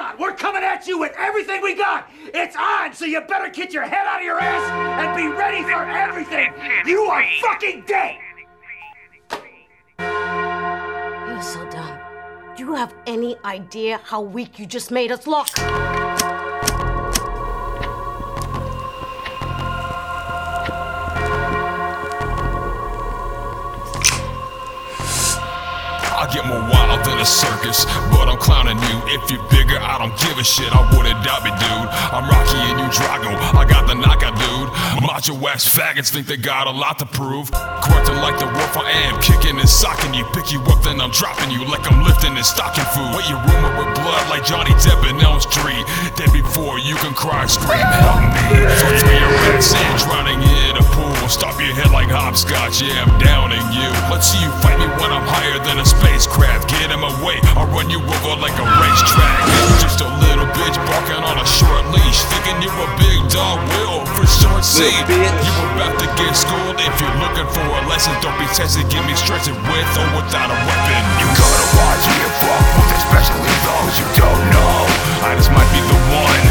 on. We're coming at you with everything we got. It's on, so you better get your head out of your ass and be ready for everything. You are fucking dead. You're so dumb. Do you have any idea how weak you just made us look? I get more wild than a circus, but I'm clowning you. If you're bigger, Shit. I wouldn't doubt me, dude. I'm Rocky and you Drago. I got the knockout, dude. Macho ass faggots think they got a lot to prove. Grunting like the wolf I am, kicking and socking you. Pick you up, then I'm dropping you like I'm lifting and stocking food. Wet your rumor with blood like Johnny Depp in Elm Street. Then before you can cry, scream, help me. So throw your rats in, drowning in. Stop your head like hopscotch, yeah, I'm downing you. Let's see you fight me when I'm higher than a spacecraft. Get him away, I'll run you over like a racetrack. Just a little bitch barking on a short leash. Thinking you're a big dog, will for short C. You about to get schooled if you're looking for a lesson. Don't be tested, give me stress it with or without a weapon. You gotta watch me and fuck with, especially those you don't know. I just might be the one.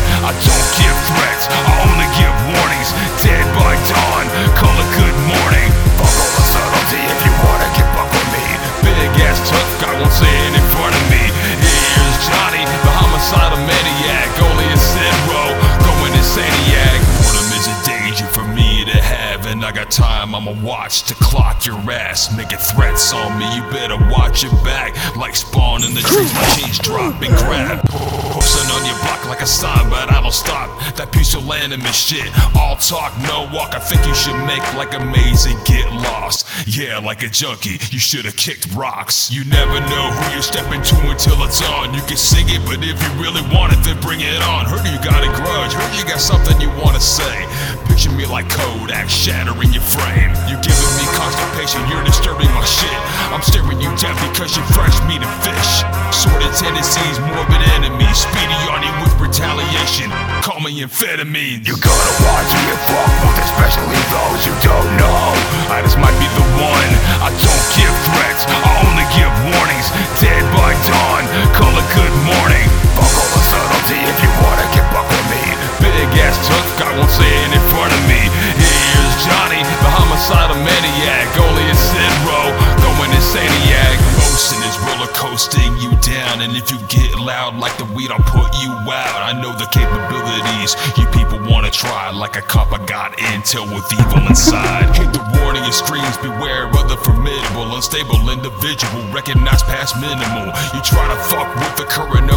Time. I'ma watch to clock your ass. Making threats on me, you better watch your back. Like spawn in the trees, my chains drop and grab. Posting on your block like a sign, but I don't stop. That pusillanimous shit. All talk, no walk. I think you should make like a amazing, get lost. Yeah, like a junkie, you should've kicked rocks. You never know who you're stepping to until it's on. You can sing it, but if you really want it, then bring it on. Heard you got a grudge, heard you got something you wanna say. Picture me like Kodak shattering your frame. You're giving me constipation, you're disturbing my shit. I'm staring you down because you're fresh meat and fish. Sordid tendencies, morbid enemies. Speedy on you with retaliation. Call me amphetamine. You gotta watch me and fuck with, especially those you don't know. I just might be the one. I don't give threats, I only give warnings. Dead by dawn, call it good morning. Fuck all the subtlety if you wanna get buck with me. Big ass tough I won't say it coasting you down, and if you get loud like the weed, I'll put you out. I know the capabilities you people wanna try. Like a cop, I got intel with evil inside. Hate the warning and screams, beware of the formidable, unstable individual. Recognize past minimal. You try to fuck with the current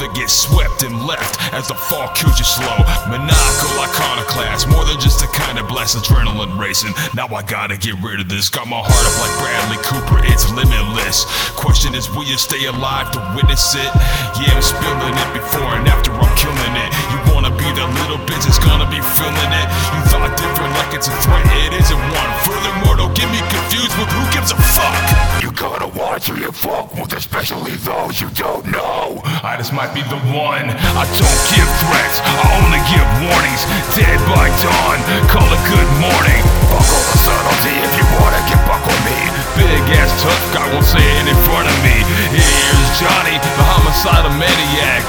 that gets swept and left as the fall kills you slow. Maniacal iconoclast, more than just a kind of blast adrenaline racing. Now I gotta get rid of this. Got my heart up like Bradley Cooper, it's limitless. Question is, will you stay alive to witness it? Yeah, I'm spilling it before and after I'm killing it. You wanna be the little bitch that's gonna be feeling it. You thought different like it's a threat, it isn't one. Furthermore, get me confused with who gives a fuck. You gotta watch who you fuck with, especially those you don't know. I just might be the one. I don't give threats, I only give warnings. Dead by dawn, call it good morning. Fuck all the subtlety if you wanna get buck with me. Big ass tough guy won't say it in front of me. Here's Johnny, the homicidal maniac.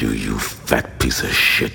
you, you fat piece of shit.